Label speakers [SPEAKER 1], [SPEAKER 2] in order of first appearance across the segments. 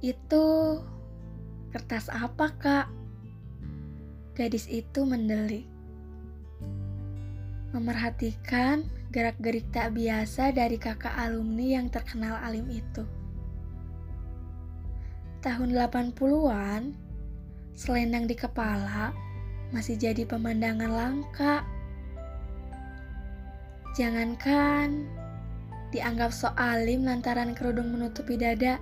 [SPEAKER 1] Itu kertas apa, Kak? Gadis itu mendelik. Memerhatikan gerak-gerik tak biasa dari kakak alumni yang terkenal alim itu. Tahun 80-an, selendang di kepala masih jadi pemandangan langka. Jangankan dianggap so alim lantaran kerudung menutupi dada,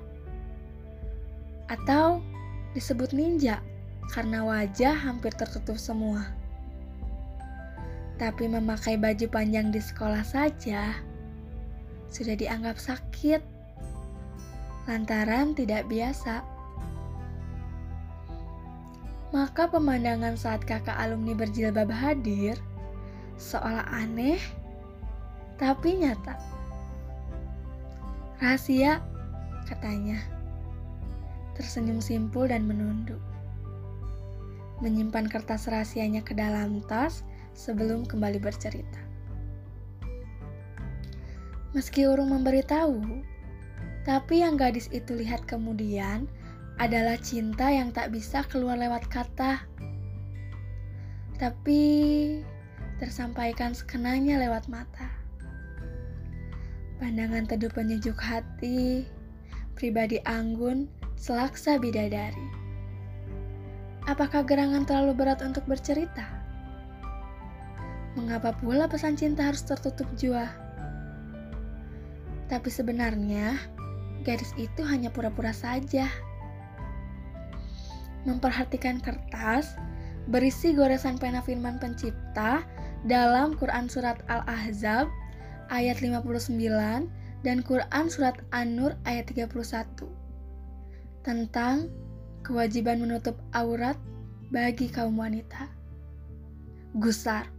[SPEAKER 1] atau disebut ninja karena wajah hampir tertutup semua. Tapi memakai baju panjang di sekolah saja sudah dianggap sakit lantaran tidak biasa. Maka pemandangan saat kakak alumni berjilbab hadir seolah aneh tapi nyata. Rahasia, katanya tersenyum simpul dan menunduk. Menyimpan kertas rahasianya ke dalam tas sebelum kembali bercerita. Meski urung memberitahu, tapi yang gadis itu lihat kemudian adalah cinta yang tak bisa keluar lewat kata. Tapi tersampaikan sekenanya lewat mata. Pandangan teduh penyejuk hati, pribadi anggun selaksa bidadari. Apakah gerangan terlalu berat untuk bercerita? Mengapa pula pesan cinta harus tertutup jua? Tapi sebenarnya, gadis itu hanya pura-pura saja. Memperhatikan kertas berisi goresan pena firman pencipta dalam Quran Surat Al-Ahzab ayat 59 dan Quran Surat An-Nur ayat 31 tentang kewajiban menutup aurat bagi kaum wanita. Gusar.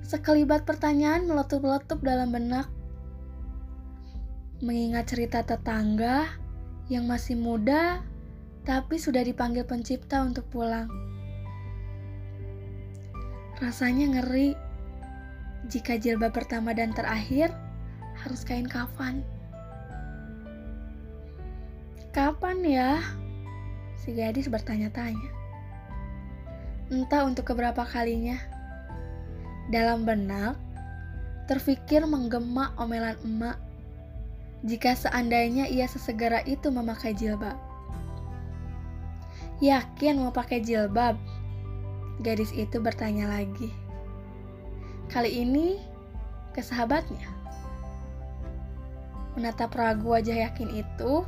[SPEAKER 1] Sekelibat pertanyaan meletup-letup dalam benak. Mengingat cerita tetangga yang masih muda tapi sudah dipanggil pencipta untuk pulang. Rasanya ngeri jika jilbab pertama dan terakhir harus kain kafan. Kapan ya? Si gadis bertanya-tanya. Entah untuk keberapa kalinya. Dalam benak, terfikir menggema omelan emak jika seandainya ia sesegera itu memakai jilbab. Yakin mau pakai jilbab? Gadis itu bertanya lagi. Kali ini ke sahabatnya. Menatap ragu wajah yakin itu,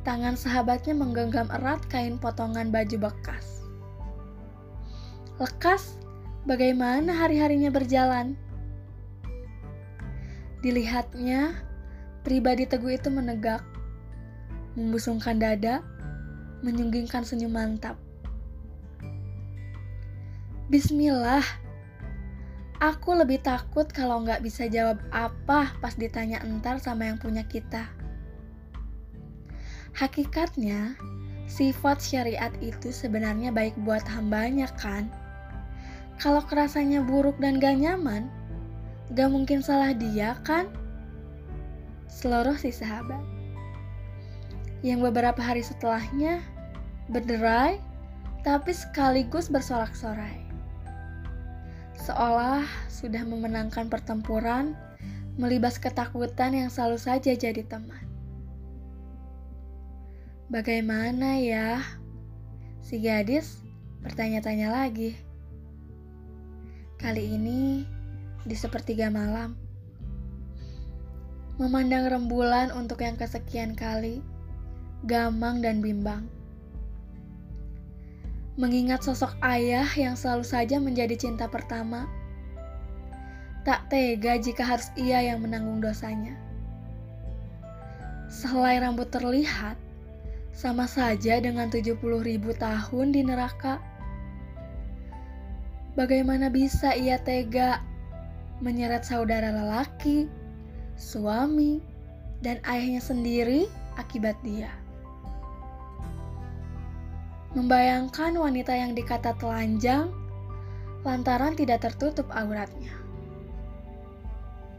[SPEAKER 1] Tangan sahabatnya menggenggam erat kain potongan baju bekas. Lekas, bagaimana hari-harinya berjalan? Dilihatnya, pribadi teguh itu menegak, membusungkan dada, menyunggingkan senyum mantap. Bismillah, aku lebih takut kalau nggak bisa jawab apa pas ditanya entar sama yang punya kita. Hakikatnya, sifat syariat itu sebenarnya baik buat hambanya kan? Kalau kerasanya buruk dan gak nyaman, gak mungkin salah dia kan? Seluruh si sahabat. Yang beberapa hari setelahnya berderai, tapi sekaligus bersorak-sorai. Seolah sudah memenangkan pertempuran, melibas ketakutan yang selalu saja jadi teman. Bagaimana ya? Si gadis bertanya-tanya lagi. Kali ini di sepertiga malam. Memandang rembulan untuk yang kesekian kali, gamang dan bimbang. Mengingat sosok ayah yang selalu saja menjadi cinta pertama. Tak tega jika harus ia yang menanggung dosanya. Sehelai rambut terlihat, sama saja dengan 70 ribu tahun di neraka. Bagaimana bisa ia tega menyeret saudara lelaki, suami, dan ayahnya sendiri akibat dia? Membayangkan wanita yang dikata telanjang lantaran tidak tertutup auratnya.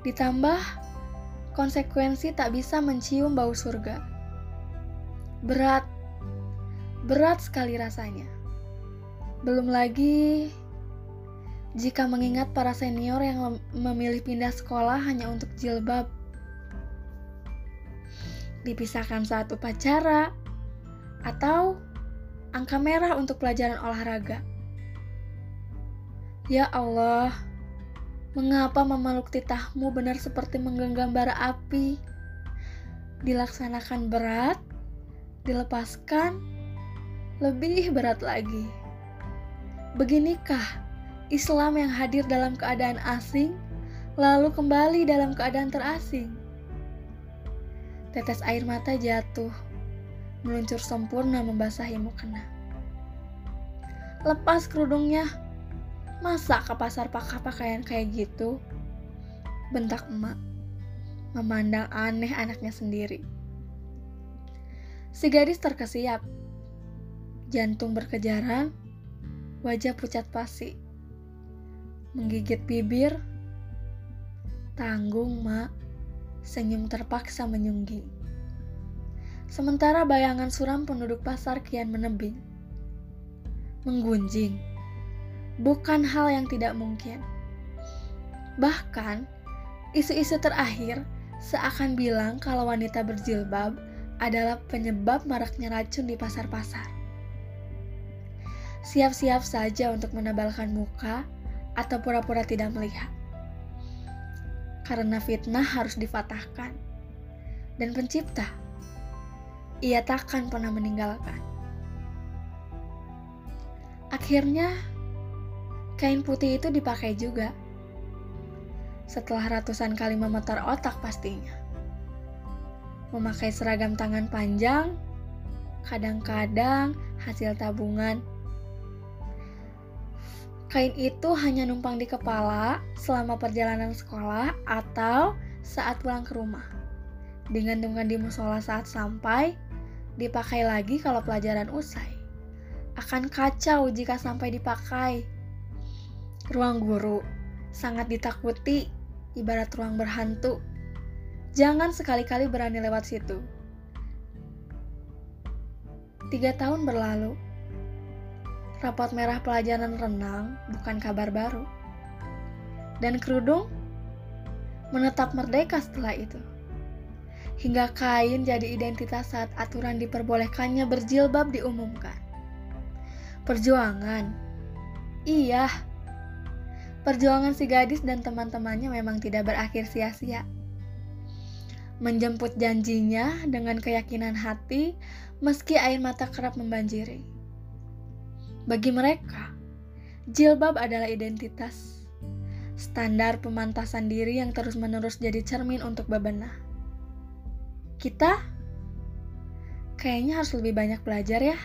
[SPEAKER 1] Ditambah konsekuensi tak bisa mencium bau surga. Berat, berat sekali rasanya. Belum lagi jika mengingat para senior yang memilih pindah sekolah hanya untuk jilbab. Dipisahkan saat upacara, atau angka merah untuk pelajaran olahraga. Ya Allah, mengapa memeluk titahmu benar seperti menggenggam bara api? Dilaksanakan berat, dilepaskan lebih berat lagi. Beginikah Islam yang hadir dalam keadaan asing, lalu kembali dalam keadaan terasing? Tetes air mata jatuh, meluncur sempurna membasahi mukena. Lepas kerudungnya, Masa ke pasar pakai pakaian kayak gitu? Bentak emak, memandang aneh anaknya sendiri. Si gadis terkesiap, jantung berkejaran, wajah pucat pasi, menggigit bibir, tanggung mak, senyum terpaksa menyunggi. Sementara bayangan suram penduduk pasar kian menebing, menggunjing bukan hal yang tidak mungkin. Bahkan, isu-isu terakhir seakan bilang kalau wanita berjilbab adalah penyebab maraknya racun di pasar-pasar. Siap-siap saja untuk menebalkan muka atau pura-pura tidak melihat. Karena fitnah harus difatahkan. Dan pencipta, ia takkan pernah meninggalkan. Akhirnya, Kain putih itu dipakai juga. Setelah ratusan kali memutar otak pastinya. Memakai seragam tangan panjang, kadang-kadang hasil tabungan. Kain itu hanya numpang di kepala selama perjalanan sekolah atau saat pulang ke rumah. Digantungkan di musola saat sampai, dipakai lagi kalau pelajaran usai. Akan kacau jika sampai dipakai Ruang guru sangat ditakuti, ibarat ruang berhantu. Jangan sekali-kali berani lewat situ. Tiga tahun berlalu. Rapot merah pelajaran renang bukan kabar baru. Dan kerudung menetap merdeka setelah itu. Hingga kain jadi identitas saat aturan diperbolehkannya berjilbab diumumkan. Perjuangan. Iya, perjuangan si gadis dan teman-temannya memang tidak berakhir sia-sia. Menjemput janjinya dengan keyakinan hati, meski air mata kerap membanjiri. Bagi mereka, jilbab adalah identitas, standar pemantasan diri yang terus-menerus jadi cermin untuk bebenah. Kita kayaknya harus lebih banyak belajar ya.